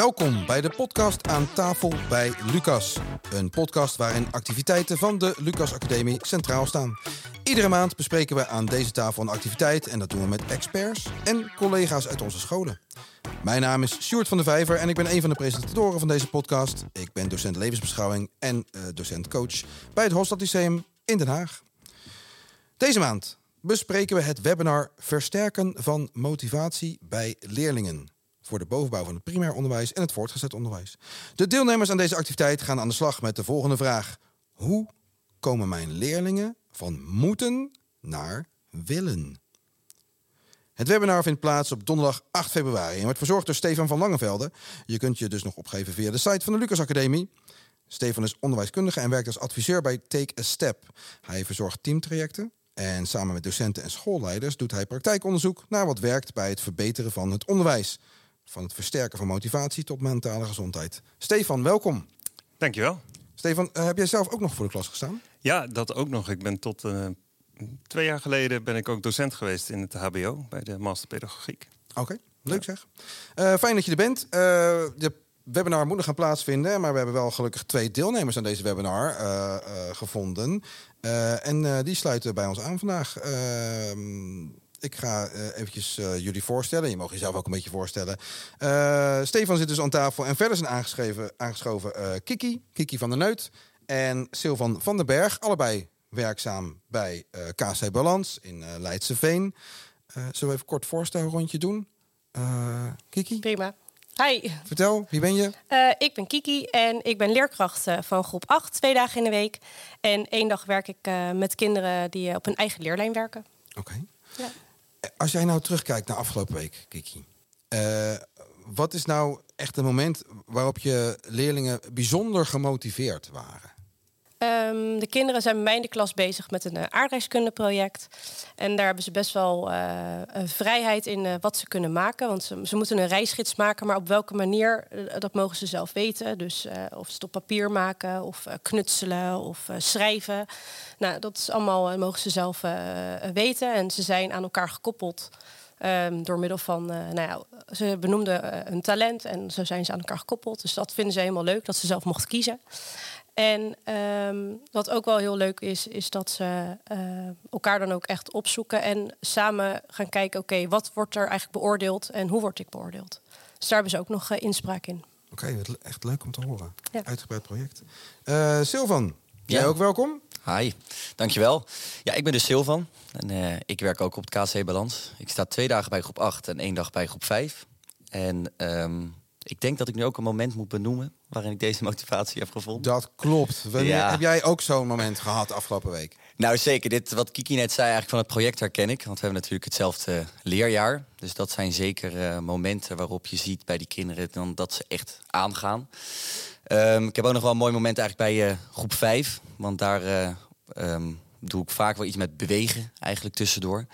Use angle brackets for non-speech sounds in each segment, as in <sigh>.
Welkom bij de podcast aan tafel bij Lucas. Een podcast waarin activiteiten van de Lucas Academie centraal staan. Iedere maand bespreken we aan deze tafel een activiteit en dat doen we met experts en collega's uit onze scholen. Mijn naam is Sjoerd van der Vijver en ik ben een van de presentatoren van deze podcast. Ik ben docent levensbeschouwing en uh, docent coach bij het Hofstad Lyceum in Den Haag. Deze maand bespreken we het webinar Versterken van motivatie bij leerlingen voor de bovenbouw van het primair onderwijs en het voortgezet onderwijs. De deelnemers aan deze activiteit gaan aan de slag met de volgende vraag: Hoe komen mijn leerlingen van moeten naar willen? Het webinar vindt plaats op donderdag 8 februari en wordt verzorgd door Stefan van Langenvelde. Je kunt je dus nog opgeven via de site van de Lucas Academie. Stefan is onderwijskundige en werkt als adviseur bij Take a Step. Hij verzorgt teamtrajecten en samen met docenten en schoolleiders doet hij praktijkonderzoek naar wat werkt bij het verbeteren van het onderwijs. Van het versterken van motivatie tot mentale gezondheid. Stefan, welkom. Dankjewel. Stefan, uh, heb jij zelf ook nog voor de klas gestaan? Ja, dat ook nog. Ik ben tot uh, twee jaar geleden ben ik ook docent geweest in het HBO bij de Master Pedagogiek. Oké, leuk zeg. Uh, fijn dat je er bent. de webinar moet nog gaan plaatsvinden, maar we hebben wel gelukkig twee deelnemers aan deze webinar gevonden. en die sluiten bij ons aan vandaag. Ik ga uh, eventjes uh, jullie voorstellen. Je mag jezelf ook een beetje voorstellen. Uh, Stefan zit dus aan tafel. En verder zijn aangeschreven, aangeschoven Kiki, Kiki van der Neut en Silvan van den Berg. Allebei werkzaam bij KC Balans in Leidse Veen. zullen we even kort voorstelrondje doen? Kiki? Prima. Hi. Vertel, wie ben je? ik ben Kiki en ik ben leerkracht van groep 8, twee dagen in de week. En één dag werk ik met kinderen die op hun eigen leerlijn werken. Oké. Okay. Ja. Als jij nou terugkijkt naar afgelopen week, Kiki. Uh, wat is nou echt een moment waarop je leerlingen bijzonder gemotiveerd waren? Um, de kinderen zijn bij mij in de klas bezig met een uh, aardrijkskundeproject. En daar hebben ze best wel uh, een vrijheid in uh, wat ze kunnen maken. Want ze, ze, moeten een reisgids maken, maar op welke manier, dat mogen ze zelf weten. Dus of ze het op papier maken, of knutselen, of schrijven. Nou, dat is allemaal, mogen ze zelf weten. En ze zijn aan elkaar gekoppeld. Um, door middel van, nou ja, ze benoemden hun talent en zo zijn ze aan elkaar gekoppeld. Dus dat vinden ze helemaal leuk, dat ze zelf mochten kiezen. En um, wat ook wel heel leuk is, is dat ze uh, elkaar dan ook echt opzoeken en samen gaan kijken: oké, okay, wat wordt er eigenlijk beoordeeld en hoe word ik beoordeeld? Dus daar hebben ze ook nog uh, inspraak in. Oké, okay, echt leuk om te horen. Ja. Uitgebreid project. Uh, Silvan, jij ook welkom. Hi, dankjewel. Ja, ik ben dus Silvan en ik werk ook op het KC Balans. Ik sta twee dagen bij groep 8 en één dag bij groep 5. En um, ik denk dat ik nu ook een moment moet benoemen waarin ik deze <laughs> motivatie heb gevonden. Dat klopt. Ja. Heb jij ook zo'n moment gehad afgelopen week? Nou, zeker. Dit, wat Kiki net zei, eigenlijk van het project herken ik. Want we hebben natuurlijk hetzelfde leerjaar. Dus dat zijn zeker uh, momenten waarop je ziet bij die kinderen dan dat ze echt aangaan. Um, ik heb ook nog wel een mooi moment eigenlijk bij uh, groep 5. Want daar uh, um, doe ik vaak wel iets met bewegen eigenlijk tussendoor. En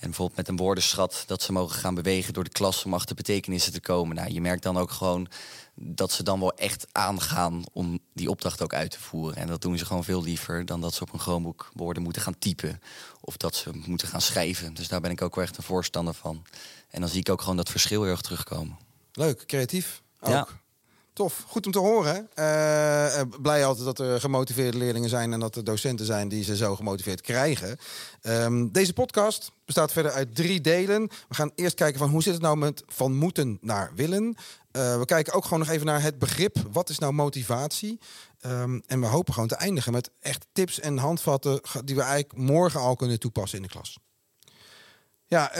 bijvoorbeeld met een woordenschat dat ze mogen gaan bewegen door de klas om achter betekenissen te komen. Nou, je merkt dan ook gewoon dat ze dan wel echt aangaan om die opdracht ook uit te voeren. En dat doen ze gewoon veel liever dan dat ze op een Chromebook woorden moeten gaan typen. Of dat ze moeten gaan schrijven. Dus daar ben ik ook wel echt een voorstander van. En dan zie ik ook gewoon dat verschil heel erg terugkomen. Leuk, creatief ook. Ja. Tof, goed om te horen. Uh, blij altijd dat er gemotiveerde leerlingen zijn en dat er docenten zijn die ze zo gemotiveerd krijgen. Um, deze podcast bestaat verder uit drie delen. We gaan eerst kijken van hoe zit het nou met van moeten naar willen. Uh, we kijken ook gewoon nog even naar het begrip. Wat is nou motivatie? Um, en we hopen gewoon te eindigen met echt tips en handvatten die we eigenlijk morgen al kunnen toepassen in de klas. Ja,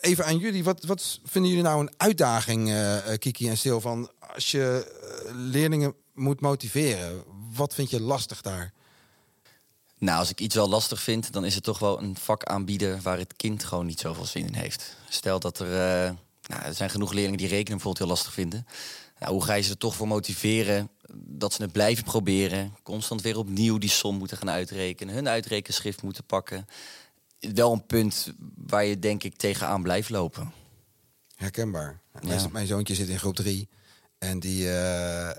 even aan jullie. Wat, wat vinden jullie nou een uitdaging, uh, Kiki en Sil, van als je uh, leerlingen moet motiveren? Wat vind je lastig daar? Nou, als ik iets wel lastig vind, dan is het toch wel een vak aanbieden waar het kind gewoon niet zoveel zin in heeft. Stel dat er, nou, er zijn genoeg leerlingen die rekenen bijvoorbeeld heel lastig vinden. Nou, hoe ga je ze er toch voor motiveren dat ze het blijven proberen? Constant weer opnieuw die som moeten gaan uitrekenen, hun uitrekenschrift moeten pakken wel een punt waar je denk ik tegenaan blijft lopen. Herkenbaar. Ja. Mijn, zoontje zit in groep 3 en die, uh,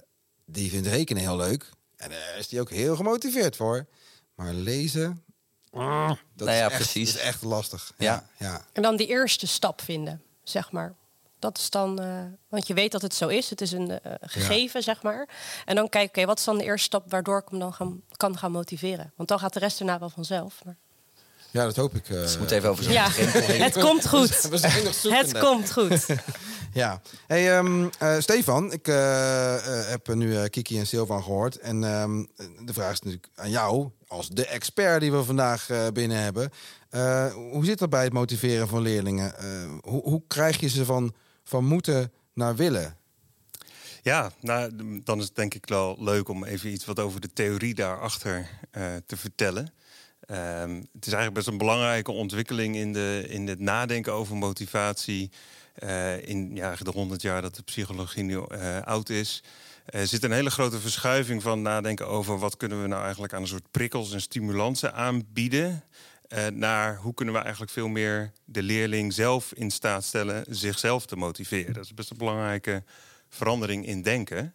die vindt rekenen heel leuk. En daar is hij ook heel gemotiveerd voor. Maar lezen, dat nou ja, is, echt, precies. is echt lastig. Ja. ja. En dan die eerste stap vinden, zeg maar. Dat is dan, uh, want je weet dat het zo is. Het is een uh, gegeven, zeg maar. En dan kijk, oké, wat is dan de eerste stap waardoor ik hem dan gaan, kan gaan motiveren? Want dan gaat de rest erna wel vanzelf. Maar... Ja, dat hoop ik. Uh, dus moet even over zo'n ja, Het komt goed. <laughs> We zijn nog Het komt goed. <laughs> ja. Hey, um, uh, Stefan, ik uh, heb nu Kiki en Silvan gehoord. En um, de vraag is natuurlijk aan jou, als de expert die we vandaag binnen hebben. hoe zit dat bij het motiveren van leerlingen? hoe, hoe krijg je ze van, van moeten naar willen? Ja, nou, dan is het denk ik wel leuk om even iets wat over de theorie daarachter te vertellen. Um, het is eigenlijk best een belangrijke ontwikkeling in, de, in het nadenken over motivatie. Uh, in ja, de 100 jaar dat de psychologie nu uh, oud is. Er zit een hele grote verschuiving van nadenken over wat kunnen we nou eigenlijk aan een soort prikkels en stimulansen aanbieden. Uh, naar hoe kunnen we eigenlijk veel meer de leerling zelf in staat stellen zichzelf te motiveren. Dat is best een belangrijke verandering in denken.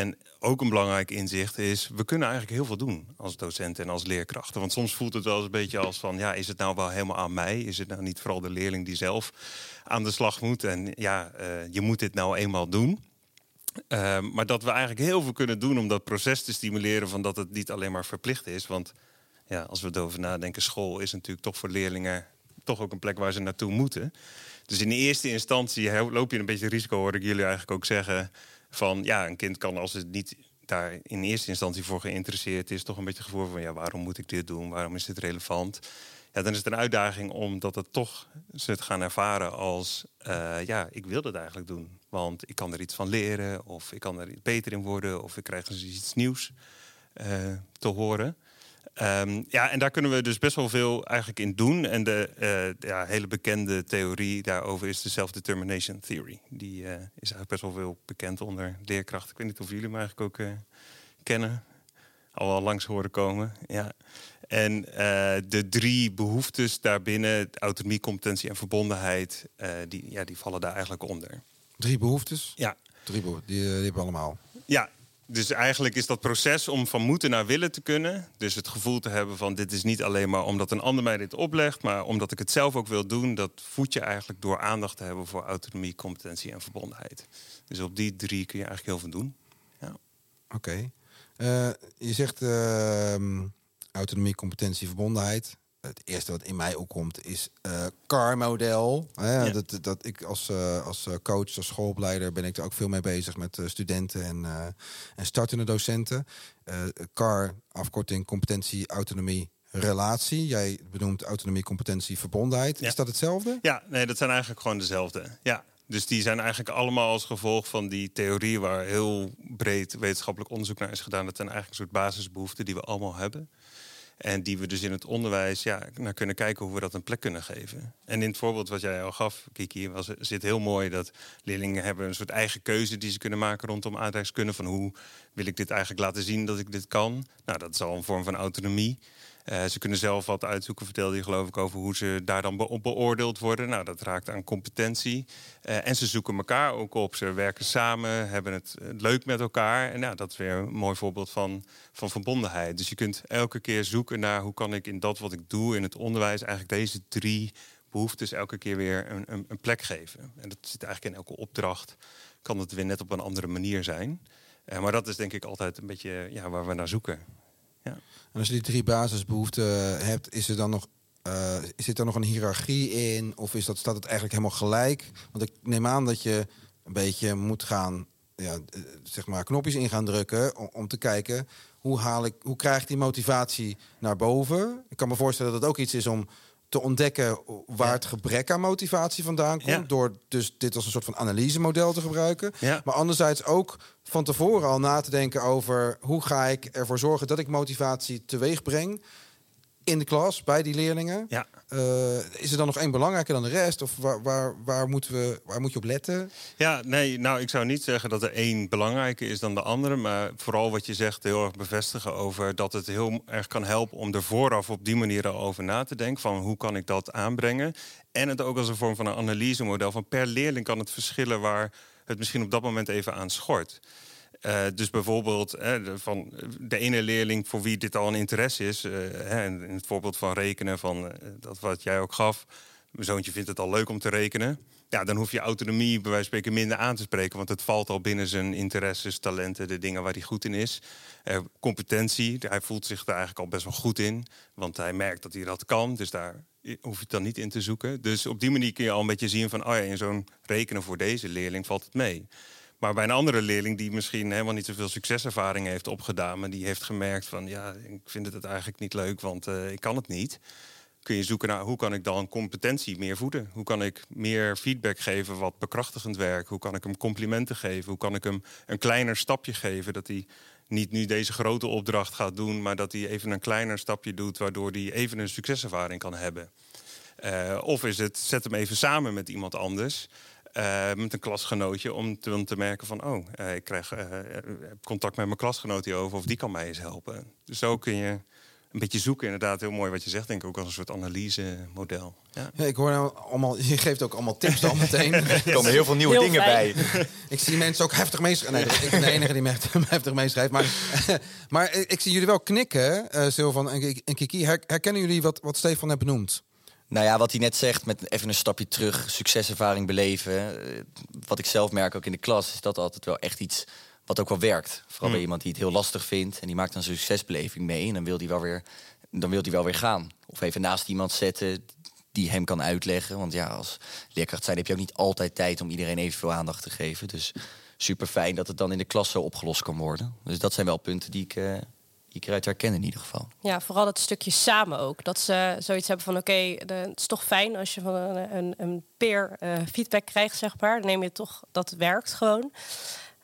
En ook een belangrijk inzicht is, we kunnen eigenlijk heel veel doen als docenten en als leerkrachten. Want soms voelt het wel eens een beetje als van, ja, is het nou wel helemaal aan mij? Is het nou niet vooral de leerling die zelf aan de slag moet? En ja, uh, je moet dit nou eenmaal doen. Uh, maar dat we eigenlijk heel veel kunnen doen om dat proces te stimuleren van dat het niet alleen maar verplicht is. Want ja, als we erover nadenken, school is natuurlijk toch voor leerlingen toch ook een plek waar ze naartoe moeten. Dus in de eerste instantie loop je een beetje risico, hoor ik jullie eigenlijk ook zeggen van ja, een kind kan als het niet daar in eerste instantie voor geïnteresseerd is, toch een beetje gevoel van ja, waarom moet ik dit doen? Waarom is dit relevant? Ja, dan is het een uitdaging omdat het toch ze het gaan ervaren als uh, ja, ik wil het eigenlijk doen. Want ik kan er iets van leren, of ik kan er beter in worden, of ik krijg eens iets nieuws uh, te horen. Um, ja, en daar kunnen we dus best wel veel eigenlijk in doen. En de uh, ja, hele bekende theorie daarover is de self-determination theory. Die uh, is eigenlijk best wel veel bekend onder leerkrachten. Ik weet niet of jullie hem eigenlijk ook uh, kennen. Al wel langs horen komen. Ja. En de drie behoeftes daarbinnen, autonomie, competentie en verbondenheid, die, ja, die vallen daar eigenlijk onder. Drie behoeftes? Ja. Drie behoeftes, die, die hebben we allemaal. Ja, dus eigenlijk is dat proces om van moeten naar willen te kunnen. Dus het gevoel te hebben van dit is niet alleen maar omdat een ander mij dit oplegt, maar omdat ik het zelf ook wil doen. Dat voed je eigenlijk door aandacht te hebben voor autonomie, competentie en verbondenheid. Dus op die drie kun je eigenlijk heel veel doen. Ja. Oké. Eh, je zegt uh, autonomie, competentie, verbondenheid het eerste wat in mij opkomt is uh, car-model. Ja. Dat, dat ik als, uh, als eh, coach, als schoolopleider ben ik er ook veel mee bezig met studenten en, en startende docenten. car, afkorting, competentie, autonomie, relatie. Jij benoemt autonomie, competentie, verbondenheid. Is dat hetzelfde? Ja, nee, dat zijn eigenlijk gewoon dezelfde. Ja. Dus die zijn eigenlijk allemaal als gevolg van die theorie waar heel breed wetenschappelijk onderzoek naar is gedaan. Dat zijn eigenlijk een soort basisbehoeften die we allemaal hebben. En die we dus in het onderwijs ja, naar kunnen kijken hoe we dat een plek kunnen geven. En in het voorbeeld wat jij al gaf, Kiki, was, zit heel mooi dat leerlingen hebben een soort eigen keuze die ze kunnen maken rondom aardrijkskunde. Van hoe wil ik dit eigenlijk laten zien dat ik dit kan? Nou, dat is al een vorm van autonomie. Uh, ze kunnen zelf wat uitzoeken, vertelde je geloof ik, over hoe ze daar dan beoordeeld worden. Nou, dat raakt aan competentie. Uh, en ze zoeken elkaar ook op. Ze werken samen, hebben het leuk met elkaar. En nou, dat is weer een mooi voorbeeld van, van verbondenheid. Dus je kunt elke keer zoeken naar hoe kan ik in dat wat ik doe in het onderwijs eigenlijk deze drie behoeftes elke keer weer een, een, een plek geven. En dat zit eigenlijk in elke opdracht. Kan het weer net op een andere manier zijn. Maar dat is denk ik altijd een beetje ja, waar we naar zoeken. Ja. En als je die drie basisbehoeften hebt, is er dan nog uh, zit er nog een hiërarchie in? Of is dat, staat het eigenlijk helemaal gelijk? Want ik neem aan dat je een beetje moet gaan, ja, eh, zeg maar, knopjes in gaan drukken om, om, te kijken hoe haal ik, hoe krijg ik die motivatie naar boven? Ik kan me voorstellen dat het ook iets is om te ontdekken waar het gebrek aan motivatie vandaan komt. Door dus dit als een soort van analysemodel te gebruiken. Maar anderzijds ook van tevoren al na te denken over hoe ga ik ervoor zorgen dat ik motivatie teweeg breng in de klas bij die leerlingen. Ja. Uh, is er dan nog één belangrijker dan de rest? Of waar, waar, waar, moeten we, waar moet je op letten? Ja, nee, nou, ik zou niet zeggen dat er één belangrijker is dan de andere. Maar vooral wat je zegt, heel erg bevestigen over dat het heel erg kan helpen om er vooraf op die manier al over na te denken. Van hoe kan ik dat aanbrengen? En het ook als een vorm van een analysemodel. Van per leerling kan het verschillen waar het misschien op dat moment even aan schort. Uh, dus bijvoorbeeld van de ene leerling voor wie dit al een interesse is, uh, in het voorbeeld van rekenen, van dat wat jij ook gaf. Mijn zoontje vindt het al leuk om te rekenen. ja, dan hoef je autonomie bij wijze van spreken minder aan te spreken. Want het valt al binnen zijn interesses, talenten, de dingen waar hij goed in is. Competentie, hij voelt zich daar eigenlijk al best wel goed in. Want hij merkt dat hij dat kan. Dus daar hoef je het dan niet in te zoeken. Dus op die manier kun je al een beetje zien van... oh ja, in zo'n rekenen voor deze leerling valt het mee. Maar bij een andere leerling die misschien helemaal niet zoveel succeservaring heeft opgedaan... maar die heeft gemerkt van ja, ik vind het eigenlijk niet leuk, want uh, ik kan het niet kun je zoeken naar hoe kan ik dan competentie meer voeden? Hoe kan ik meer feedback geven wat bekrachtigend werkt? Hoe kan ik hem complimenten geven? Hoe kan ik hem een kleiner stapje geven dat hij niet nu deze grote opdracht gaat doen, maar dat hij even een kleiner stapje doet waardoor hij even een succeservaring kan hebben? Uh, of is het zet hem even samen met iemand anders. Uh, met een klasgenootje om te, te merken van oh, uh, ik krijg contact met mijn klasgenoot hierover of die kan mij eens helpen. Dus zo kun je een beetje zoeken, inderdaad. Heel mooi wat je zegt, denk ik ook als een soort analyse-model. Ja. ja. ik hoor nou allemaal, je geeft ook allemaal tips dan meteen. <laughs> er komen heel veel nieuwe dingen bij. <laughs> ik zie mensen ook heftig meeschrijven. Nee, ik ben de enige die me heftig meeschrijft. Maar, <laughs> maar ik zie jullie wel knikken, uh, Silvan en Kiki. Herkennen jullie wat, wat Stefan net benoemd? Nou ja, wat hij net zegt, met even een stapje terug, succeservaring beleven. Eh, wat ik zelf merk ook in de klas, is dat altijd wel echt iets wat ook wel werkt. Vooral bij mm. iemand die het heel lastig vindt en die maakt een succesbeleving mee. En dan wil hij wel weer, dan wil hij wel weer gaan. Of even naast iemand zetten die hem kan uitleggen. Want ja, als leerkracht zijn heb je ook niet altijd tijd om iedereen evenveel aandacht te geven. Dus super fijn dat het dan in de klas zo opgelost kan worden. Dus dat zijn wel punten die ik, uh, die ik eruit herken in ieder geval. Ja, vooral dat stukje samen ook. Dat ze zoiets hebben van oké, het is toch fijn als je van een, een, een peer uh, feedback krijgt, zeg maar. Dan neem je toch, dat werkt gewoon.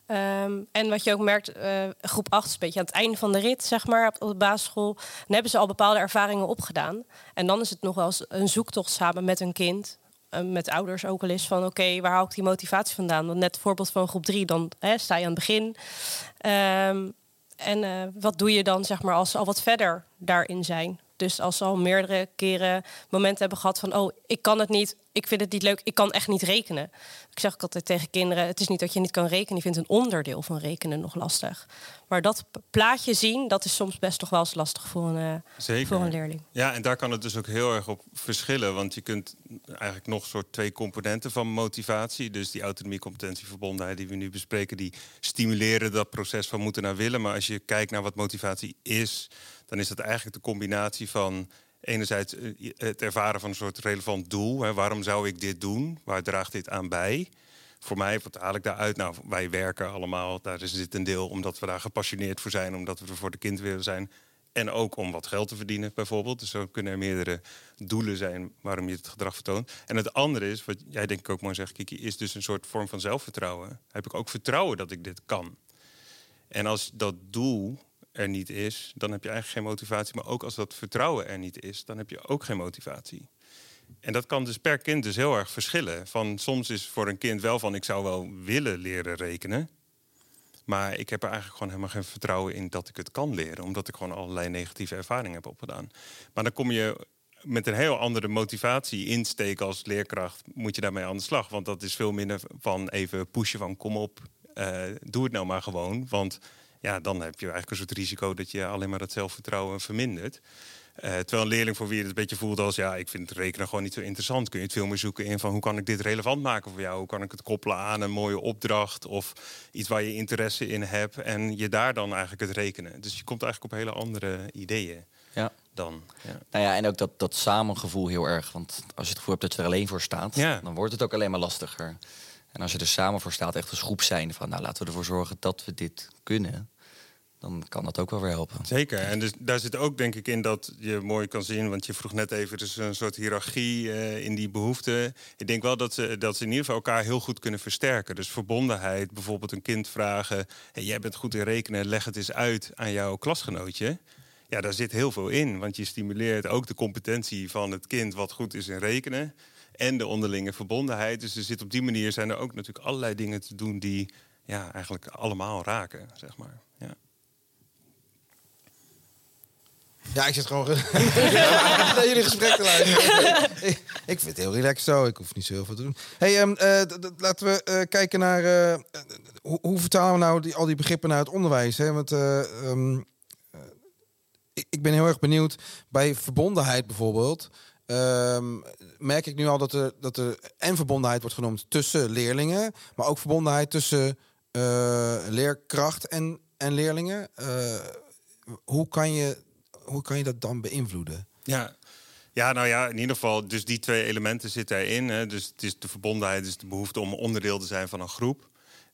Ehm, en wat je ook merkt, uh, groep 8 is een beetje aan het einde van de rit, zeg maar, op, de basisschool. Dan hebben ze al bepaalde ervaringen opgedaan. En dan is het nog wel eens een zoektocht samen met een kind. Uh, met ouders ook al eens van oké, waar haal ik die motivatie vandaan? Want net het voorbeeld van groep 3, dan hè, sta je aan het begin. Um, en uh, wat doe je dan, zeg maar, als ze al wat verder daarin zijn? Dus als ze al meerdere keren momenten hebben gehad van... oh, ik kan het niet, ik vind het niet leuk, ik kan echt niet rekenen. Ik zeg ook altijd tegen kinderen, het is niet dat je niet kan rekenen... je vindt een onderdeel van rekenen nog lastig. Maar dat plaatje zien, dat is soms best toch wel eens lastig voor een, uh, voor een leerling. Ja, en daar kan het dus ook heel erg op verschillen. Want je kunt eigenlijk nog soort twee componenten van motivatie... dus die autonomie, competentie, verbondenheid die we nu bespreken... die stimuleren dat proces van moeten naar willen. Maar als je kijkt naar wat motivatie is dan is dat eigenlijk de combinatie van enerzijds eh, het ervaren van een soort relevant doel. Hè, waarom zou ik dit doen? Waar draagt dit aan bij? Voor mij, wat haal ik daaruit? Nou, wij werken allemaal, daar is dit een deel omdat we daar gepassioneerd voor zijn, omdat we er voor de kind zijn. En ook om wat geld te verdienen, bijvoorbeeld. Dus zo kunnen er meerdere doelen zijn waarom je het gedrag vertoont. En het andere is, wat jij denk ik ook mooi zegt, Kiki, is dus een soort vorm van zelfvertrouwen. Heb ik ook vertrouwen dat ik dit kan? En als dat doel er niet is, dan heb je eigenlijk geen motivatie. Maar ook als dat vertrouwen er niet is, dan heb je ook geen motivatie. En dat kan dus per kind dus heel erg verschillen. Van, soms is voor een kind wel van ik zou wel willen leren rekenen. Maar ik heb er eigenlijk gewoon helemaal geen vertrouwen in dat ik het kan leren. Omdat ik gewoon allerlei negatieve ervaringen heb opgedaan. Maar dan kom je met een heel andere motivatie insteken als leerkracht. Moet je daarmee aan de slag. Want dat is veel minder van even pushen van kom op, uh, doe het nou maar gewoon. Want ja, dan heb je eigenlijk een soort risico dat je alleen maar dat zelfvertrouwen vermindert. Uh, terwijl een leerling voor wie het een beetje voelt als ja, ik vind het rekenen gewoon niet zo interessant. Kun je het veel meer zoeken in van hoe kan ik dit relevant maken voor jou? Hoe kan ik het koppelen aan een mooie opdracht of iets waar je interesse in hebt en je daar dan eigenlijk het rekenen. Dus je komt eigenlijk op hele andere ideeën. Ja. Dan, ja. Nou ja, en ook dat, dat samengevoel heel erg. Want als je het gevoel hebt dat je er alleen voor staat, ja. dan wordt het ook alleen maar lastiger. En als je er samen voor staat, echt als groep zijn van nou laten we ervoor zorgen dat we dit kunnen dan kan dat ook wel weer helpen. Zeker. En dus daar zit ook denk ik in dat je mooi kan zien, want je vroeg net even, dus een soort hiërarchie uh, in die behoeften. Ik denk wel dat ze, dat ze in ieder geval elkaar heel goed kunnen versterken. Dus verbondenheid, bijvoorbeeld een kind vragen: jij bent goed in rekenen, leg het eens uit aan jouw klasgenootje. Ja, daar zit heel veel in, want je stimuleert ook de competentie van het kind wat goed is in rekenen en de onderlinge verbondenheid. Dus er zit op die manier zijn er ook natuurlijk allerlei dingen te doen die ja, eigenlijk allemaal raken, zeg maar. Ja. Ik zit gewoon <laughs> naar jullie gesprek te luisteren. ik, vind het heel relaxed zo. Ik hoef niet zo heel veel te doen. Hey, um, uh, laten we uh, kijken naar uh, hoe, vertalen we nou die, al die begrippen naar het onderwijs? Hè? Want um, ik, ik, ben heel erg benieuwd bij verbondenheid bijvoorbeeld. Ehm, merk ik nu al dat er, dat er en verbondenheid wordt genoemd tussen leerlingen, maar ook verbondenheid tussen eh, leerkracht en, en leerlingen. Eh, hoe, kan je, hoe kan je dat dan beïnvloeden? Ja. Ja, nou ja, in ieder geval, dus die twee elementen zitten erin. Hè. Dus het is de verbondenheid, dus de behoefte om onderdeel te zijn van een groep.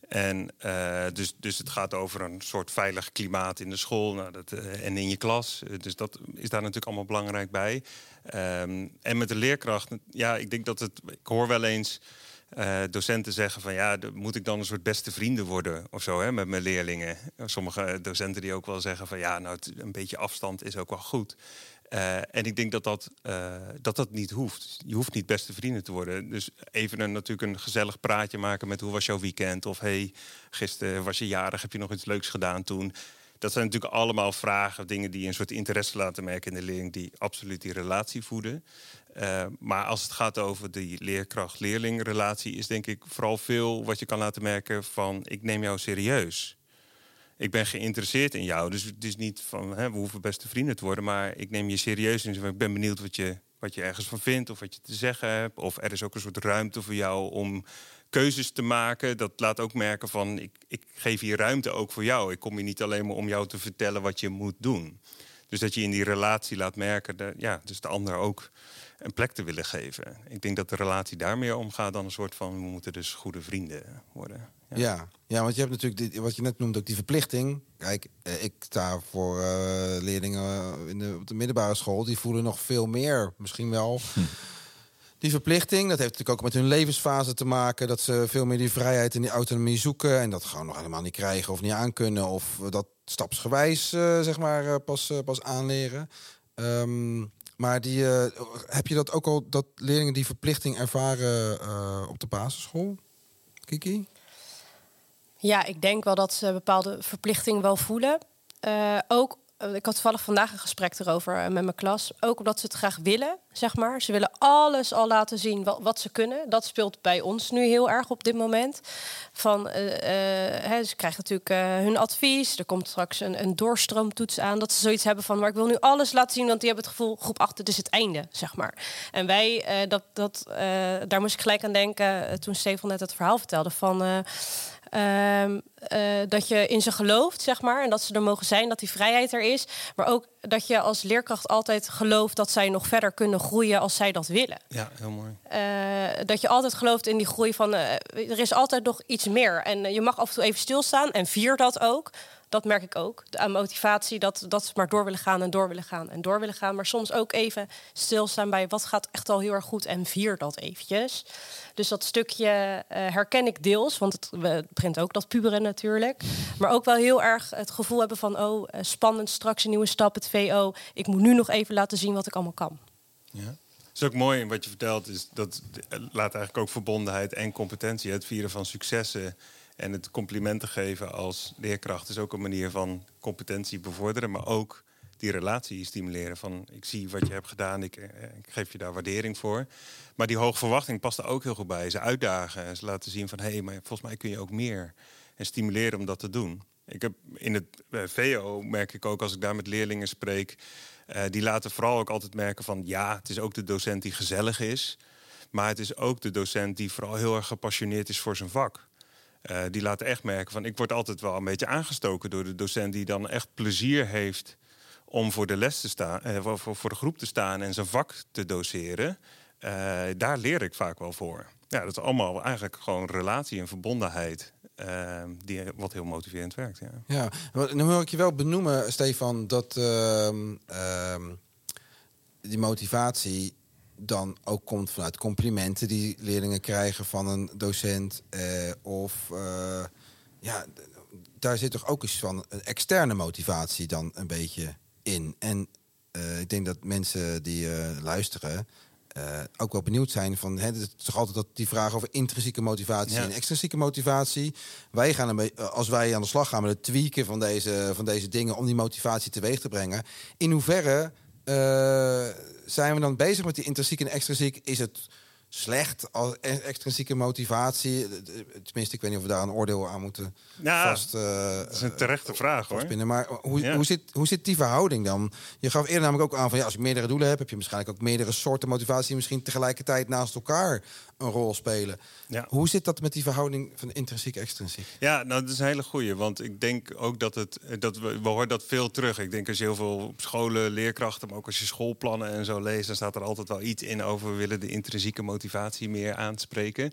En uh, dus, dus het gaat over een soort veilig klimaat in de school nou, dat, uh, en in je klas. Uh, dus dat is daar natuurlijk allemaal belangrijk bij. Um, en met de leerkracht, ja, ik denk dat het. Ik hoor wel eens docenten zeggen van ja, moet ik dan een soort beste vrienden worden of zo hè, met mijn leerlingen. Sommige docenten die ook wel zeggen van ja, nou, een beetje afstand is ook wel goed. Uh, en ik denk dat dat, uh, dat dat niet hoeft. Je hoeft niet beste vrienden te worden. Dus even een, natuurlijk een gezellig praatje maken met hoe was jouw weekend? Of hey, gisteren was je jarig, heb je nog iets leuks gedaan toen? Dat zijn natuurlijk allemaal vragen, dingen die een soort interesse laten merken in de leerling, die absoluut die relatie voeden. Uh, maar als het gaat over die leerkracht-leerling-relatie, is denk ik vooral veel wat je kan laten merken van ik neem jou serieus ik ben geïnteresseerd in jou. Dus het is niet van hè, we hoeven beste vrienden te worden, maar ik neem je serieus. En ik ben benieuwd wat je, wat je ergens van vindt of wat je te zeggen hebt. Of er is ook een soort ruimte voor jou om keuzes te maken. Dat laat ook merken van ik, ik geef hier ruimte ook voor jou. Ik kom hier niet alleen maar om jou te vertellen wat je moet doen. Dus dat je in die relatie laat merken, dat, ja, dus de ander ook een plek te willen geven. Ik denk dat de relatie daar meer omgaat dan een soort van we moeten dus goede vrienden worden. Ja. ja, want je hebt natuurlijk dit, wat je net noemde ook die verplichting. Kijk, eh, ik sta voor uh, leerlingen in de, op de middelbare school, die voelen nog veel meer, misschien wel. Hm. Die verplichting, dat heeft natuurlijk ook met hun levensfase te maken. Dat ze veel meer die vrijheid en die autonomie zoeken. En dat gewoon nog helemaal niet krijgen of niet aankunnen. Of dat stapsgewijs, uh, zeg maar, pas, pas aanleren. Um, maar die, heb je dat ook al, dat leerlingen die verplichting ervaren op de basisschool? Kiki? Ja, ik denk wel dat ze bepaalde verplichting wel voelen. Uh, ook, eh, ik had toevallig vandaag een gesprek erover uh, met mijn klas. Ook omdat ze het graag willen, zeg maar. Ze willen alles al laten zien wat, wat ze kunnen. Dat speelt bij ons nu heel erg op dit moment. Van, hè, ze krijgen natuurlijk hun advies. Er komt straks een, een doorstroomtoets aan. Dat ze zoiets hebben van, maar ik wil nu alles laten zien. Want die hebben het gevoel, groep 8, dit is het einde, zeg maar. En wij, dat, dat, daar moest ik gelijk aan denken toen Stefan net het verhaal vertelde van... Um, uh, dat je in ze gelooft, zeg maar. En dat ze er mogen zijn, dat die vrijheid er is. Maar ook dat je als leerkracht altijd gelooft dat zij nog verder kunnen groeien als zij dat willen. Ja, heel mooi. Uh, dat je altijd gelooft in die groei van uh, er is altijd nog iets meer. En je mag af en toe even stilstaan en vier dat ook dat merk ik ook. De motivatie dat, dat ze maar door willen gaan en door willen gaan en door willen gaan. Maar soms ook even stilstaan bij wat gaat echt al heel erg goed en vier dat eventjes. Dus dat stukje herken ik deels, want het, begint ook dat puberen natuurlijk. Maar ook wel heel erg het gevoel hebben van, oh, uh, spannend, straks een nieuwe stap, het VO. Ik moet nu nog even laten zien wat ik allemaal kan. Ja. Het is ook mooi wat je vertelt, is dat laat eigenlijk ook verbondenheid en competentie, het vieren van successen en het complimenten geven als leerkracht is ook een manier van competentie bevorderen, maar ook die relatie stimuleren. Van ik zie wat je hebt gedaan, ik, eh, ik geef je daar waardering voor. Maar die hoge verwachting past er ook heel goed bij. Ze uitdagen en ze laten zien van hé, hey, maar volgens mij kun je ook meer. En stimuleren om dat te doen. Ik heb in het uh, VO merk ik ook als ik daar met leerlingen spreek, uh, die laten vooral ook altijd merken van ja, het is ook de docent die gezellig is. Maar het is ook de docent die vooral heel erg gepassioneerd is voor zijn vak. Uh, die laten echt merken van ik word altijd wel een beetje aangestoken door de docent die dan echt plezier heeft om voor de les te staan, voor, voor de groep te staan en zijn vak te doseren. Daar leer ik vaak wel voor. Ja, dat is allemaal eigenlijk gewoon relatie en verbondenheid. Die wat heel motiverend werkt. Ja, ja nu hoor ik je wel benoemen, Stefan, dat ehm, ehm, die motivatie dan ook komt vanuit complimenten die leerlingen krijgen van een docent. Eh, of uh, ja, daar zit toch ook eens van een externe motivatie dan een beetje in. En uh, ik denk dat mensen die luisteren ook wel benieuwd zijn van hè, het is toch altijd dat die vraag over intrinsieke motivatie ja. en extrinsieke motivatie. Wij gaan een beetje, als wij aan de slag gaan met het tweaken van deze, van deze dingen om die motivatie teweeg te brengen. In hoeverre zijn we dan bezig met die intrinsiek en extrinsiek? Is het slecht als e- extrinsieke motivatie? Tenminste, ik weet niet of we daar een oordeel aan moeten Nou, vast... eh, Dat is een terechte vraag hoor. Maar hoe, Ja. hoe, zit, hoe zit die verhouding dan? Je gaf eerder namelijk ook aan van ja, als ik meerdere doelen heb, heb je waarschijnlijk ook meerdere soorten motivatie, misschien tegelijkertijd naast elkaar een rol spelen. Ja. Hoe zit dat met die verhouding van intrinsiek extrinsiek? Ja, nou, dat is een hele goeie. Want ik denk ook dat het. Dat we, we horen dat veel terug. Ik denk als je heel veel op scholen, leerkrachten, maar ook als je schoolplannen en zo leest, dan staat er altijd wel iets in over we willen de intrinsieke motivatie meer aanspreken.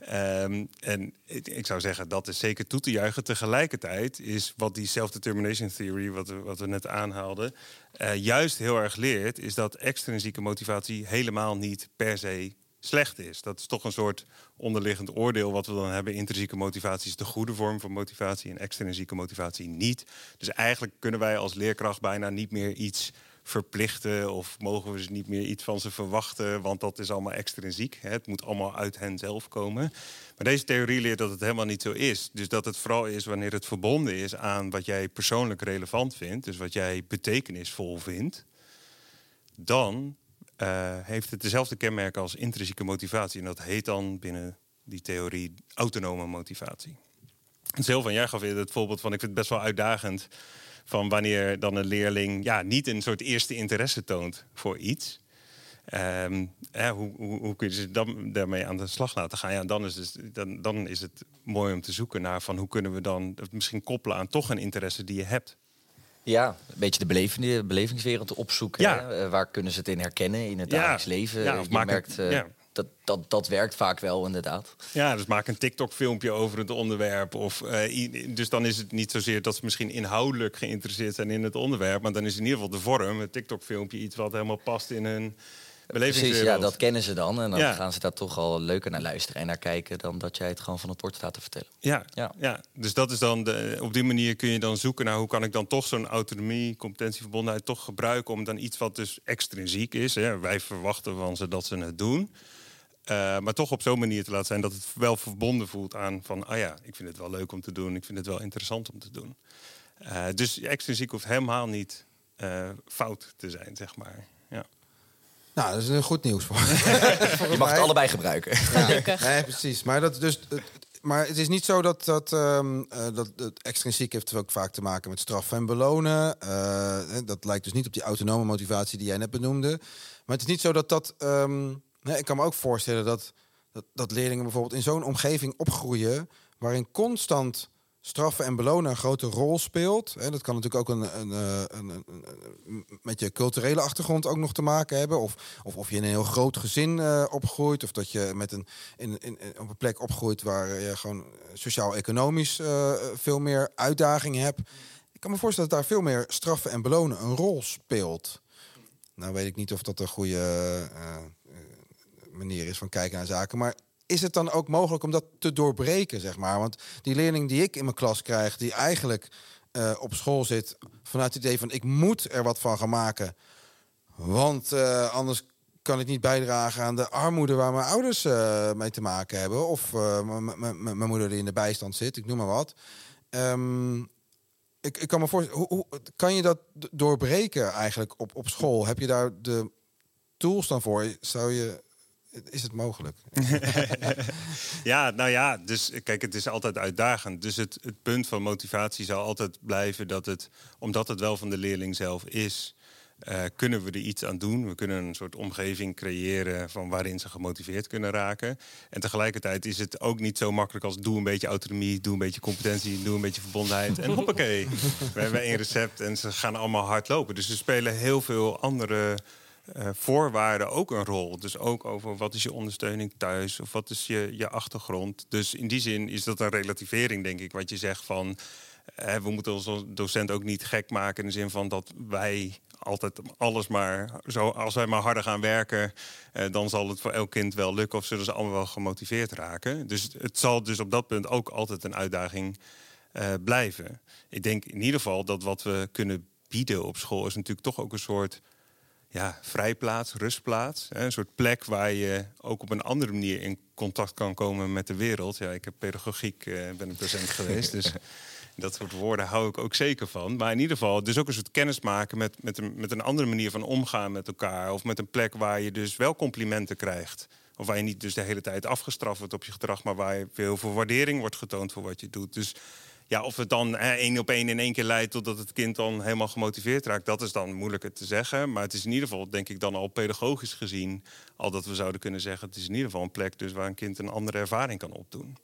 Ehm, en ik, ik zou zeggen, dat is zeker toe te juichen. Tegelijkertijd is wat die self-determination theory, wat we, wat we net aanhaalden, eh, juist heel erg leert, is dat extrinsieke motivatie helemaal niet per se slecht is. Dat is toch een soort onderliggend oordeel wat we dan hebben. Intrinsieke motivatie is de goede vorm van motivatie en extrinsieke motivatie niet. Dus eigenlijk kunnen wij als leerkracht bijna niet meer iets verplichten of mogen we ze niet meer iets van ze verwachten, want dat is allemaal extrinsiek. Het moet allemaal uit hen zelf komen. Maar deze theorie leert dat het helemaal niet zo is. Dus dat het vooral is wanneer het verbonden is aan wat jij persoonlijk relevant vindt, dus wat jij betekenisvol vindt, dan eh, heeft het dezelfde kenmerken als intrinsieke motivatie. En dat heet dan binnen die theorie autonome motivatie. Sylvan, jij gaf eerder het voorbeeld van, ik vind het best wel uitdagend... van wanneer dan een leerling ja, niet een soort eerste interesse toont voor iets... Ehm, hoe, kun je ze dan daarmee aan de slag laten gaan? Ja, dan, is dan, dan is het mooi om te zoeken naar van hoe kunnen we dan het misschien koppelen aan toch een interesse die je hebt. Ja, een beetje de belevende, belevingswereld opzoeken. Ja. Eh, waar kunnen ze het in herkennen in het Ja. dagelijks leven? Ja, of je maak merkt, eh, dat, dat, dat werkt vaak wel, inderdaad. Ja, dus maak een TikTok-filmpje over het onderwerp. Of, eh, dus dan is het niet zozeer dat ze misschien inhoudelijk geïnteresseerd zijn in het onderwerp. Maar dan is in ieder geval de vorm, het TikTok-filmpje, iets wat helemaal past in hun Precies, ja, dat kennen ze dan. En dan Ja. gaan ze daar toch al leuker naar luisteren en naar kijken... dan dat jij het gewoon van het woord staat te vertellen. Ja, Ja. ja. dus dat is dan de, op die manier kun je dan zoeken naar hoe kan ik dan toch zo'n autonomie, competentieverbondenheid toch gebruiken om dan iets wat dus extrinsiek is. Hè. Wij verwachten van ze dat ze het doen. Eh, maar toch op zo'n manier te laten zijn dat het wel verbonden voelt aan van, ah ja, ik vind het wel leuk om te doen, ik vind het wel interessant om te doen. Eh, dus extrinsiek hoeft helemaal niet eh, fout te zijn, zeg maar. Ja. Nou, dat is een goed nieuws voor. <laughs> Je mag het allebei gebruiken. Gelukkig. Nee, precies. Maar, dat, dus, het- maar het is niet zo dat, dat, ehm, eh, dat het extrinsiek heeft ook vaak te maken met straffen en belonen. Eh, hè, dat lijkt dus niet op die autonome motivatie die jij net benoemde. Maar het is niet zo dat dat. ehm, nee, ik kan me ook voorstellen dat, dat, dat leerlingen bijvoorbeeld in zo'n omgeving opgroeien. waarin constant straffen en belonen een grote rol speelt. Hè, dat kan natuurlijk ook een, een, eh, een, een, een- met je culturele achtergrond ook nog te maken hebben. Of, of, of je in een heel groot gezin eh, opgroeit. Of dat je met een, in, in, op een plek opgroeit waar je gewoon sociaal-economisch eh, veel meer uitdagingen hebt. Ik kan me voorstellen dat daar veel meer straffen en belonen een rol speelt. Nou weet ik niet of dat een goede eh, eh, manier is van kijken naar zaken. Maar is het dan ook mogelijk om dat te doorbreken, zeg maar? Want die leerling die ik in mijn klas krijg, die eigenlijk eh, op school zit vanuit het idee van ik moet er wat van gaan maken. Want eh, anders kan ik niet bijdragen aan de armoede waar mijn ouders eh, mee te maken hebben. Of mijn moeder die in de bijstand zit, ik noem maar wat. Ehm, ik, ik kan me voorstellen, hoe, hoe kan je dat doorbreken eigenlijk op, op school? Heb je daar de tools dan voor? Zou je, is het mogelijk? <laughs> Ja, nou ja, dus kijk, het is altijd uitdagend. Dus het, het punt van motivatie zal altijd blijven dat het, omdat het wel van de leerling zelf is, eh, kunnen we er iets aan doen. We kunnen een soort omgeving creëren van waarin ze gemotiveerd kunnen raken. En tegelijkertijd is het ook niet zo makkelijk als doe een beetje autonomie, doe een beetje competentie, doe een beetje verbondenheid. En hoppakee, <laughs> we hebben één recept en ze gaan allemaal hard lopen. Dus er spelen heel veel andere eh, voorwaarden ook een rol. Dus ook over wat is je ondersteuning thuis of wat is je, je achtergrond. Dus in die zin is dat een relativering, denk ik, wat je zegt van. we moeten als docent ook niet gek maken in de zin van dat wij altijd alles maar zo als wij maar harder gaan werken, eh, dan zal het voor elk kind wel lukken of zullen ze allemaal wel gemotiveerd raken. Dus het zal dus op dat punt ook altijd een uitdaging eh, blijven. Ik denk in ieder geval dat wat we kunnen bieden op school is natuurlijk toch ook een soort ja, vrijplaats, rustplaats. Hè, een soort plek waar je ook op een andere manier in contact kan komen met de wereld. Ja, ik heb pedagogiek, eh, ben een docent geweest, dus <laughs> dat soort woorden hou ik ook zeker van. Maar in ieder geval, dus ook een soort kennis maken met, met, een, met een andere manier van omgaan met elkaar. Of met een plek waar je dus wel complimenten krijgt Of waar je niet dus de hele tijd afgestraft wordt op je gedrag, maar waar je veel waardering wordt getoond voor wat je doet. Dus ja, of het dan één op één in één keer leidt totdat het kind dan helemaal gemotiveerd raakt, dat is dan moeilijker te zeggen. Maar het is in ieder geval, denk ik, dan al pedagogisch gezien, al dat we zouden kunnen zeggen, het is in ieder geval een plek dus waar een kind een andere ervaring kan opdoen.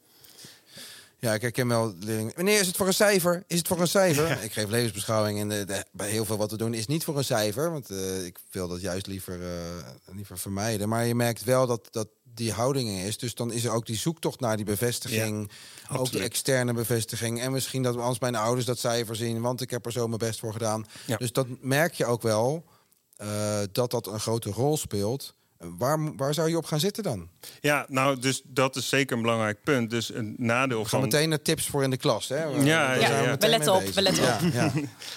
Ja, ik herken wel leerlingen. Wanneer is het voor een cijfer? Is het voor een cijfer? <laughs> Ik geef levensbeschouwing en de, bij heel veel wat we doen is niet voor een cijfer. Want uh, ik wil dat juist liever, uh, liever vermijden. Maar je merkt wel dat, dat die houding is. Dus dan is er ook die zoektocht naar die bevestiging. Ja, ook die externe bevestiging. En misschien dat als mijn ouders dat cijfer zien, want ik heb er zo mijn best voor gedaan. Ja. Dus dat merk je ook wel uh, dat dat een grote rol speelt. Waar, waar zou je op gaan zitten dan? Ja, nou, dus dat is zeker een belangrijk punt. Dus een nadeel van... meteen naar tips voor in de klas, hè? Ja, ja, ja. we letten op, we letten op. Ja,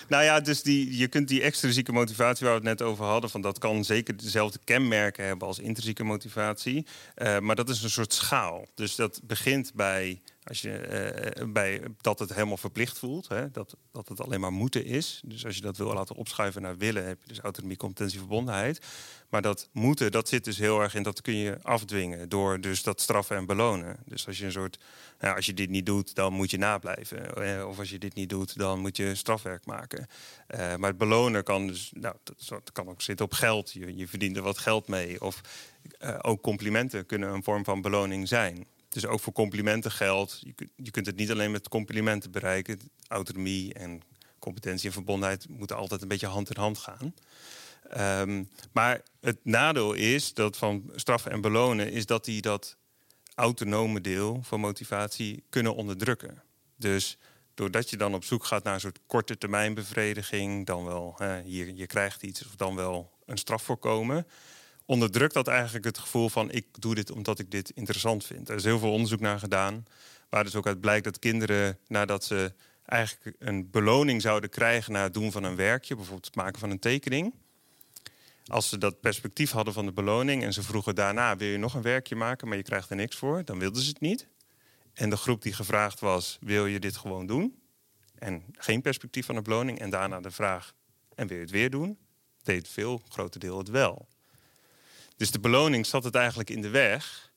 nou ja, dus die, je kunt die extrinsieke motivatie waar we het net over hadden... van dat kan zeker dezelfde kenmerken hebben als intrinsieke motivatie. Uh, maar dat is een soort schaal. Dus dat begint bij als je, uh, bij, dat het helemaal verplicht voelt, hè, dat, dat het alleen maar moeten is. Dus als je dat wil laten opschuiven naar willen, heb je dus autonomie, competentie, verbondenheid. Maar dat moeten, dat zit dus heel erg in, dat kun je afdwingen door dus dat straffen en belonen. Dus als je een soort, nou, als je dit niet doet, dan moet je nablijven. Eh, of als je dit niet doet, dan moet je strafwerk maken. Maar het belonen kan dus, nou, dat, kan ook zitten op geld. Je, verdient er wat geld mee. Of ook complimenten kunnen een vorm van beloning zijn. Dus ook voor complimenten geldt, je, je kunt het niet alleen met complimenten bereiken. Autonomie en competentie en verbondenheid moeten altijd een beetje hand in hand gaan. Um, maar het nadeel is dat van straffen en belonen is dat die dat autonome deel van motivatie kunnen onderdrukken. Dus doordat je dan op zoek gaat naar een soort korte termijn bevrediging, dan wel hier, je krijgt iets of dan wel een straf voorkomen, onderdrukt dat eigenlijk het gevoel van ik doe dit omdat ik dit interessant vind. Er is heel veel onderzoek naar gedaan, waar dus ook uit blijkt dat kinderen nadat ze eigenlijk een beloning zouden krijgen na het doen van een werkje, bijvoorbeeld het maken van een tekening, als ze dat perspectief hadden van de beloning en ze vroegen daarna: wil je nog een werkje maken, maar je krijgt er niks voor, dan wilden ze het niet. En de groep die gevraagd was: wil je dit gewoon doen? En geen perspectief van de beloning. En daarna de vraag: en wil je het weer doen? Deed veel grote deel het wel. Dus de beloning zat het eigenlijk in de weg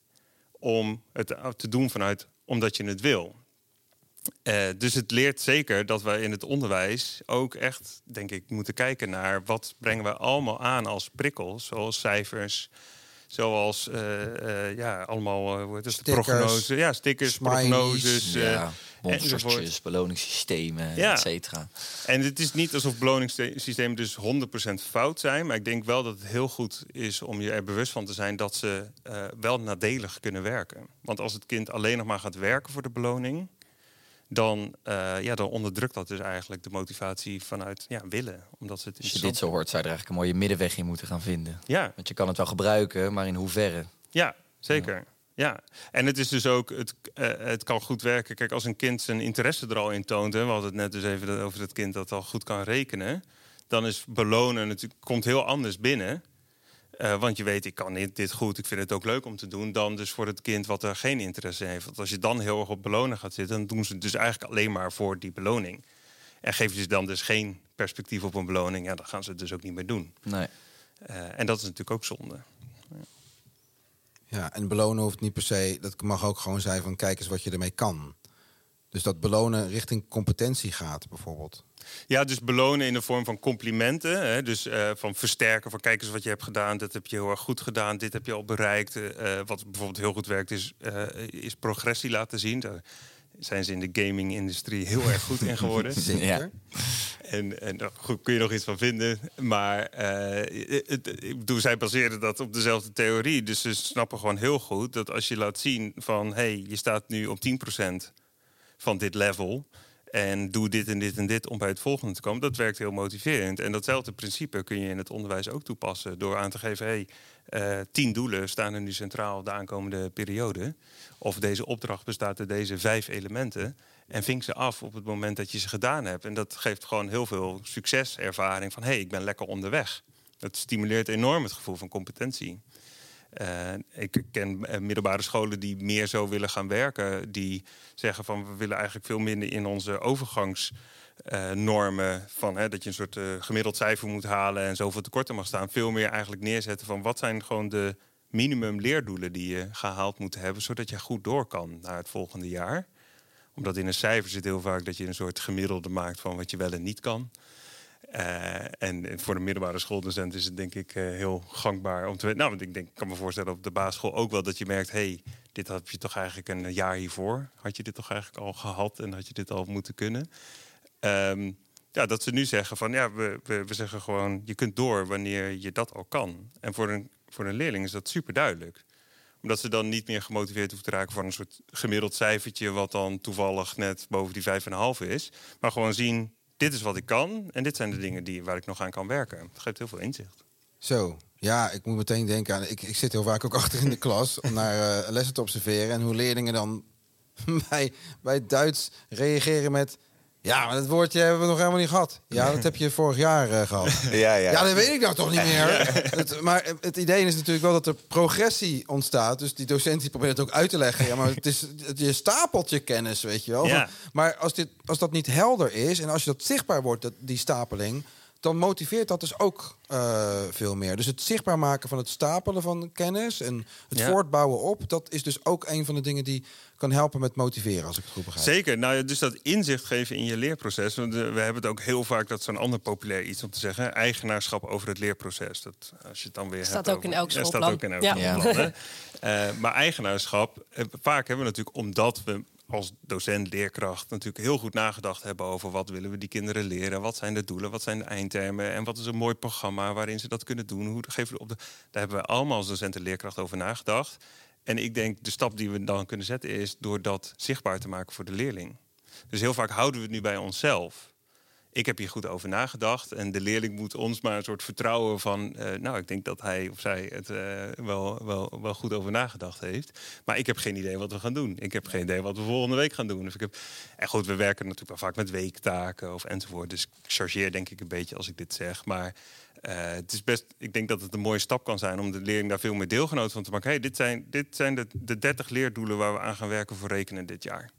om het te doen vanuit omdat je het wil. Uh, dus het leert zeker dat we in het onderwijs ook echt, denk ik, moeten kijken naar wat brengen we allemaal aan als prikkels, zoals cijfers, zoals uh, uh, ja, allemaal uh, het, prognose, ja, stickers, smileys, prognoses, ja, monstertjes, beloningssystemen, ja. et cetera. En het is niet alsof beloningssystemen dus 100% fout zijn, maar ik denk wel dat het heel goed is om je er bewust van te zijn dat ze wel nadelig kunnen werken. Want als het kind alleen nog maar gaat werken voor de beloning, dan, uh, ja, dan onderdrukt dat dus eigenlijk de motivatie vanuit ja, willen. Omdat ze het Als je dit zo hoort, zou je er eigenlijk een mooie middenweg in moeten gaan vinden. Ja. Want je kan het wel gebruiken, maar in hoeverre? Ja, zeker. Ja. En het is dus ook, het, uh, het kan goed werken. Kijk, als een kind zijn interesse er al in toont, hè, we hadden het net dus even over het kind dat al goed kan rekenen, dan is belonen natuurlijk komt heel anders binnen uh, want je weet, ik kan dit, dit, goed, ik vind het ook leuk om te doen. Dan dus voor het kind wat er geen interesse heeft. Want als je dan heel erg op belonen gaat zitten, dan doen ze het dus eigenlijk alleen maar voor die beloning. En geef je ze dan dus geen perspectief op een beloning, ja, dan gaan ze het dus ook niet meer doen. Nee. Uh, en dat is natuurlijk ook zonde. Ja, en belonen hoeft niet per se, dat mag ook gewoon zijn van kijk eens wat je ermee kan. Dus dat belonen richting competentie gaat, bijvoorbeeld. Ja, dus belonen in de vorm van complimenten. Hè? Dus uh, van versterken, van kijk eens wat je hebt gedaan. Dat heb je heel erg goed gedaan. Dit heb je al bereikt. Uh, wat bijvoorbeeld heel goed werkt, is, is progressie laten zien. Zijn ze in de gaming-industrie heel erg goed in geworden. <laughs> Zeker. Ja. En, en daar kun je nog iets van vinden. Maar het, ik bedoel, zij baseren dat op dezelfde theorie. Dus ze snappen gewoon heel goed dat als je laat zien van... hé, hey, je staat nu op 10% van dit level... En doe dit en dit en dit om bij het volgende te komen. Dat werkt heel motiverend. En datzelfde principe kun je in het onderwijs ook toepassen. Door aan te geven, hey, uh, tien doelen staan er nu centraal de aankomende periode. Of deze opdracht bestaat uit deze vijf elementen. En vink ze af op het moment dat je ze gedaan hebt. En dat geeft gewoon heel veel succeservaring van... hé, hey, ik ben lekker onderweg. Dat stimuleert enorm het gevoel van competentie. Uh, ik ken eh, middelbare scholen die meer zo willen gaan werken. Die zeggen van we willen eigenlijk veel minder in onze overgangsnormen. Uh, van hè, dat je een soort uh, gemiddeld cijfer moet halen en zoveel tekorten mag staan. Veel meer eigenlijk neerzetten van wat zijn gewoon de minimum leerdoelen die je gehaald moet hebben, zodat je goed door kan naar het volgende jaar. Omdat in een cijfer zit heel vaak dat je een soort gemiddelde maakt van wat je wel en niet kan. Uh, en voor de middelbare schooldocent is het denk ik heel gangbaar om te weten. Nou, want ik denk, kan me voorstellen op de basisschool ook wel dat je merkt, hey, dit had je toch eigenlijk een jaar hiervoor. Had je dit toch eigenlijk al gehad en had je dit al moeten kunnen? Um, ja, dat ze nu zeggen van ja, we, we, zeggen gewoon, je kunt door wanneer je dat al kan. En voor een, voor een leerling is dat super duidelijk. Omdat ze dan niet meer gemotiveerd hoeven te raken van een soort gemiddeld cijfertje, wat dan toevallig net boven die 5,5 is. Maar gewoon zien, dit is wat ik kan en dit zijn de dingen die, waar ik nog aan kan werken. Dat geeft heel veel inzicht. Zo, ja, ik moet meteen denken aan. Ik, ik zit heel vaak ook <laughs> achter in de klas om naar uh, lessen te observeren. En hoe leerlingen dan <laughs> bij, bij Duits reageren met. Ja, maar dat woordje hebben we nog helemaal niet gehad. Ja, dat heb je vorig jaar uh, gehad. <laughs> Ja, ja. ja, dat weet ik nou toch niet meer. <laughs> Het, maar het idee is natuurlijk wel dat er progressie ontstaat. Dus die docent die probeert het ook uit te leggen. Ja, maar het is het, je stapelt je kennis, weet je wel. Ja. Maar als, dit, als dat niet helder is en als je dat zichtbaar wordt, dat, die stapeling dan motiveert dat dus ook uh, veel meer. Dus het zichtbaar maken van het stapelen van kennis en het Ja. voortbouwen op, dat is dus ook een van de dingen die kan helpen met motiveren, als ik het goed begrijp. Zeker. Nou, ja, dus dat inzicht geven in je leerproces. Want eh, we hebben het ook heel vaak, dat is een ander populair iets om te zeggen. Eigenaarschap over het leerproces. Dat, als je het dan weer Staat hebt ook in elk Ja, staat schoolplan. ook in elk Ja. schoolplan, hè. Eh, maar eigenaarschap, eh, vaak hebben we natuurlijk, omdat we als docent, leerkracht natuurlijk heel goed nagedacht hebben over wat willen we die kinderen leren, wat zijn de doelen, wat zijn de eindtermen en wat is een mooi programma waarin ze dat kunnen doen. Hoe geven we op de, daar hebben we allemaal als docent en leerkracht over nagedacht. En ik denk de stap die we dan kunnen zetten is door dat zichtbaar te maken voor de leerling. Dus heel vaak houden we het nu bij onszelf. Ik heb hier goed over nagedacht en de leerling moet ons maar een soort vertrouwen van, eh, nou, ik denk dat hij of zij het eh, wel, wel, wel goed over nagedacht heeft. Maar ik heb geen idee wat we gaan doen. Ik heb geen idee wat we volgende week gaan doen. Dus ik heb, en goed, we werken natuurlijk wel vaak met weektaken of enzovoort. Dus ik chargeer denk ik een beetje als ik dit zeg. Maar eh, het is best, ik denk dat het een mooie stap kan zijn om de leerling daar veel meer deelgenoot van te maken. Hey, dit zijn, dit zijn de, de 30 leerdoelen waar we aan gaan werken voor rekenen dit jaar.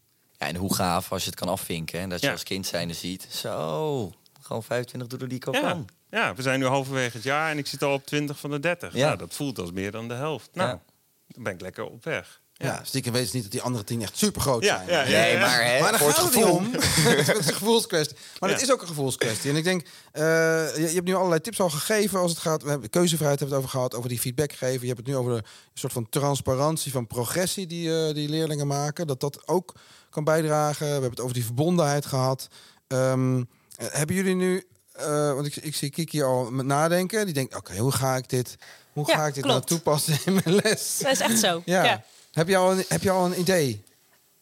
Ja, en hoe gaaf als je het kan afvinken. En dat je Ja. als kind zijnde ziet. Zo, gewoon 25 doelen die ik al Ja. kan. ja, we zijn nu halverwege het jaar en ik zit al op 20 van de 30. Ja. Nou, dat voelt als meer dan de helft. Nou, Ja. dan ben ik lekker op weg. Ja, stiekem weten ze niet dat die andere tien echt super groot Ja, zijn. ja, ja. Nee, maar, hè, Maar daar voor het gaat het niet gevoel. om. <laughs> het is een gevoelskwestie. Maar Ja. het is ook een gevoelskwestie. En ik denk, eh, je, je hebt nu allerlei tips al gegeven als het gaat. We hebben keuzevrijheid hebben het over gehad, over die feedback geven. Je hebt het nu over de soort van transparantie van progressie die, eh, die leerlingen maken. Dat dat ook kan bijdragen. We hebben het over die verbondenheid gehad. Ehm, eh, hebben jullie nu, eh, want ik, ik zie Kiki al met nadenken. Die denkt, oké, hoe ga ik dit, hoe Ja, ga ik dit klopt. nou toepassen in mijn les? Dat is echt zo. <laughs> Ja. ja. Heb, je al een, heb je al een idee?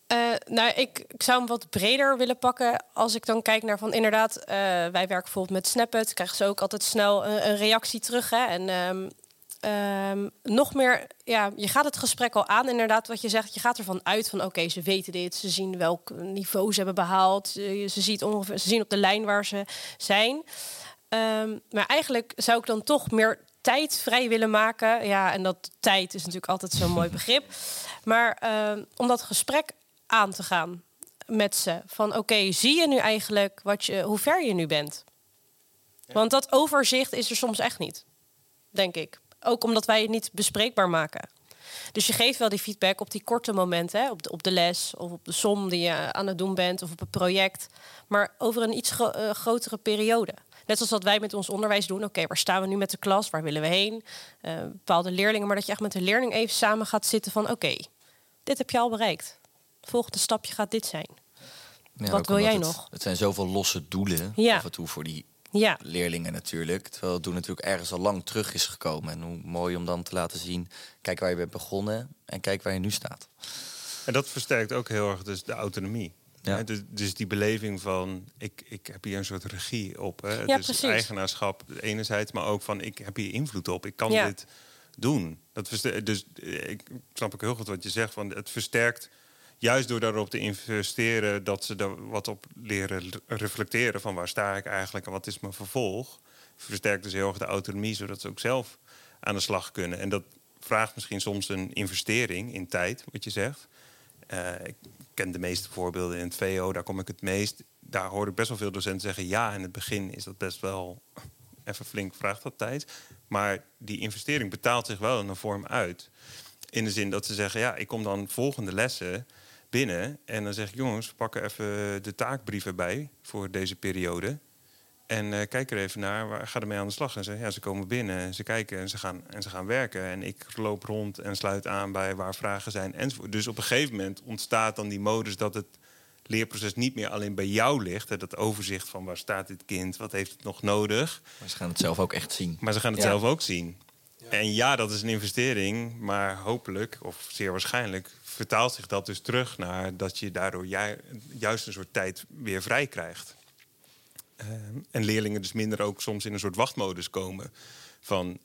Eh, nou, ik, ik zou hem wat breder willen pakken. Als ik dan kijk naar van inderdaad, eh, wij werken bijvoorbeeld met Snapit, krijgen ze ook altijd snel een, een reactie terug. Hè? En ehm, ehm, nog meer, ja, je gaat het gesprek al aan, inderdaad, wat je zegt. Je gaat ervan uit van oké, ze weten dit, ze zien welk niveau ze hebben behaald, ze, ze, ziet ongeveer, ze zien op de lijn waar ze zijn. Ehm, maar eigenlijk zou ik dan toch meer tijd vrij willen maken. Ja, en dat tijd is natuurlijk altijd zo'n mooi <laughs> begrip. Maar ehm, om dat gesprek aan te gaan met ze. Van oké, zie je nu eigenlijk wat je, hoe ver je nu bent? Want dat overzicht is er soms echt niet, denk ik. Ook omdat wij het niet bespreekbaar maken. Dus je geeft wel die feedback op die korte momenten, hè? Op, de, op de les of op de som die je aan het doen bent of op het project. Maar over een iets gro- eh, grotere periode. Net zoals dat wij met ons onderwijs doen. Oké, waar staan we nu met de klas? Waar willen we heen? Eh, bepaalde leerlingen. Maar dat je echt met de leerling even samen gaat zitten van... oké, dit heb je al bereikt. Het volgende stapje gaat dit zijn. Ja, Wat wil jij het, nog? Het zijn zoveel losse doelen Ja. af en toe voor die Ja, leerlingen natuurlijk. Terwijl het doel natuurlijk ergens al lang terug is gekomen. En hoe mooi om dan te laten zien, kijk waar je bent begonnen en kijk waar je nu staat. En dat versterkt ook heel erg dus de autonomie. Ja. Hè, Dus, dus die beleving van, ik, ik heb hier een soort regie op. Hè? Ja, dus precies. eigenaarschap enerzijds, maar ook van, ik heb hier invloed op. Ik kan Ja. dit doen. Dat versterkt, dus eh, ik snap ook heel goed wat je zegt. Van, het versterkt, juist door daarop te investeren... dat ze er wat op leren reflecteren van waar sta ik eigenlijk... en wat is mijn vervolg. Versterkt dus heel erg de autonomie, zodat ze ook zelf aan de slag kunnen. En dat vraagt misschien soms een investering in tijd, wat je zegt... Eh, ik ken de meeste voorbeelden in het VO, daar kom ik het meest. Daar hoor ik best wel veel docenten zeggen... ja, in het begin is dat best wel <laughs> even flink, vraagt dat tijd. Maar die investering betaalt zich wel in een vorm uit. In de zin dat ze zeggen, ja, ik kom dan volgende lessen binnen. En dan zeg ik, jongens, we pakken even de taakbrieven bij voor deze periode. En uh, kijk er even naar, waar ga ermee aan de slag? En ze, ja, ze komen binnen, ze kijken en ze, gaan, en ze gaan werken. En ik loop rond en sluit aan bij waar vragen zijn enzovoort. Dus op een gegeven moment ontstaat dan die modus dat het leerproces niet meer alleen bij jou ligt. Hè, dat overzicht van waar staat dit kind, wat heeft het nog nodig. Maar ze gaan het zelf ook echt zien. Maar ze gaan het Ja. zelf ook zien. En ja, dat is een investering, maar hopelijk, of zeer waarschijnlijk, vertaalt zich dat dus terug naar dat je daardoor ju- juist een soort tijd weer vrij krijgt. Ehm, en leerlingen dus minder ook soms in een soort wachtmodus komen. Van,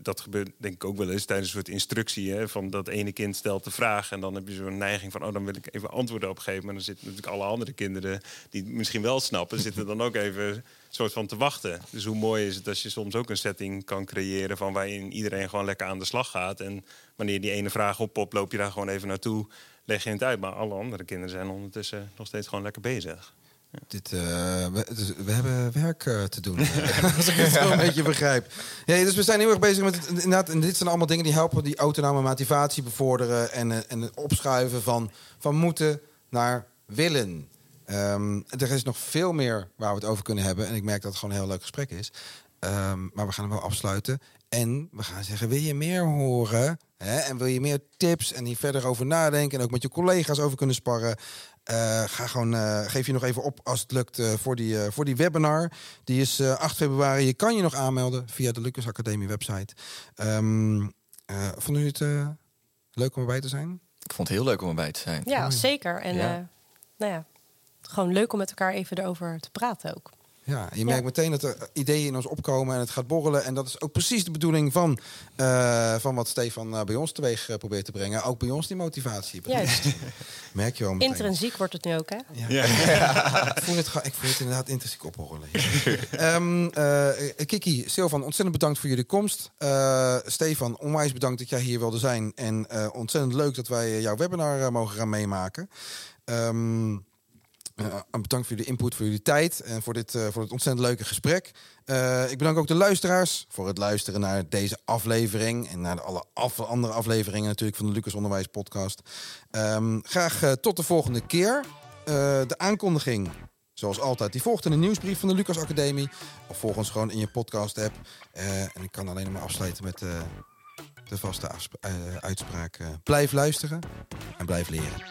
dat gebeurt denk ik ook wel eens tijdens een soort instructie. Hè, van dat ene kind stelt de vraag en dan heb je zo'n neiging van... oh, dan wil ik even antwoorden op geven. Maar dan zitten natuurlijk alle andere kinderen die het misschien wel snappen... zitten dan ook even soort van te wachten. Dus hoe mooi is het als je soms ook een setting kan creëren... van waarin iedereen gewoon lekker aan de slag gaat. En wanneer die ene vraag oppopt, loop je daar gewoon even naartoe... leg je het uit. Maar alle andere kinderen zijn ondertussen nog steeds gewoon lekker bezig. Dit, we, dus we hebben werk eh, te doen. <laughs> <laughs> Als ik het zo een beetje begrijp. Ja, dus we zijn heel erg bezig met het. Inderdaad, en dit zijn allemaal dingen die helpen die autonome motivatie bevorderen. En, eh, en het opschuiven van, van moeten naar willen. Ehm, er is nog veel meer waar we het over kunnen hebben. En ik merk dat het gewoon een heel leuk gesprek is. Ehm, maar we gaan hem wel afsluiten. En we gaan zeggen, wil je meer horen? Hè? En wil je meer tips en hier verder over nadenken... en ook met je collega's over kunnen sparren... Eh, ga gewoon, eh, geef je nog even op als het lukt eh, voor, die, eh, voor die webinar. Die is eh, 8 februari. Je kan je nog aanmelden via de Lucas Academie website. Ehm eh, vonden jullie het eh, leuk om erbij te zijn? Ik vond het heel leuk om erbij te zijn. Ja, zeker. En Ja. eh, nou ja, gewoon leuk om met elkaar even erover te praten ook. Ja, je merkt meteen dat er ideeën in ons opkomen en het gaat borrelen. En dat is ook precies de bedoeling van, eh, van wat Stefan eh, bij ons teweeg eh, probeert te brengen. Ook bij ons die motivatie. Juist. <laughs> Merk je wel meteen. Intrinsiek wordt het nu ook, hè? Ja. ik, voel het, ga- ik voel het inderdaad intrinsiek. <laughs> Ehm eh, Kiki, Silvan, ontzettend bedankt voor jullie komst. Eh, Stefan, onwijs bedankt dat jij hier wilde zijn. En eh, ontzettend leuk dat wij jouw webinar mogen gaan meemaken. Ehm, eh, bedankt voor jullie input, voor jullie tijd en voor dit, eh, voor dit ontzettend leuke gesprek. Eh, ik bedank ook de luisteraars voor het luisteren naar deze aflevering. En naar alle andere afleveringen natuurlijk van de Lucas Onderwijs podcast. Ehm, graag tot de volgende keer. De aankondiging, zoals altijd, die volgt in de nieuwsbrief van de Lucas Academie. Of volg ons gewoon in je podcast app. En ik kan alleen maar afsluiten met de vaste uitspraak. blijf luisteren en blijf leren.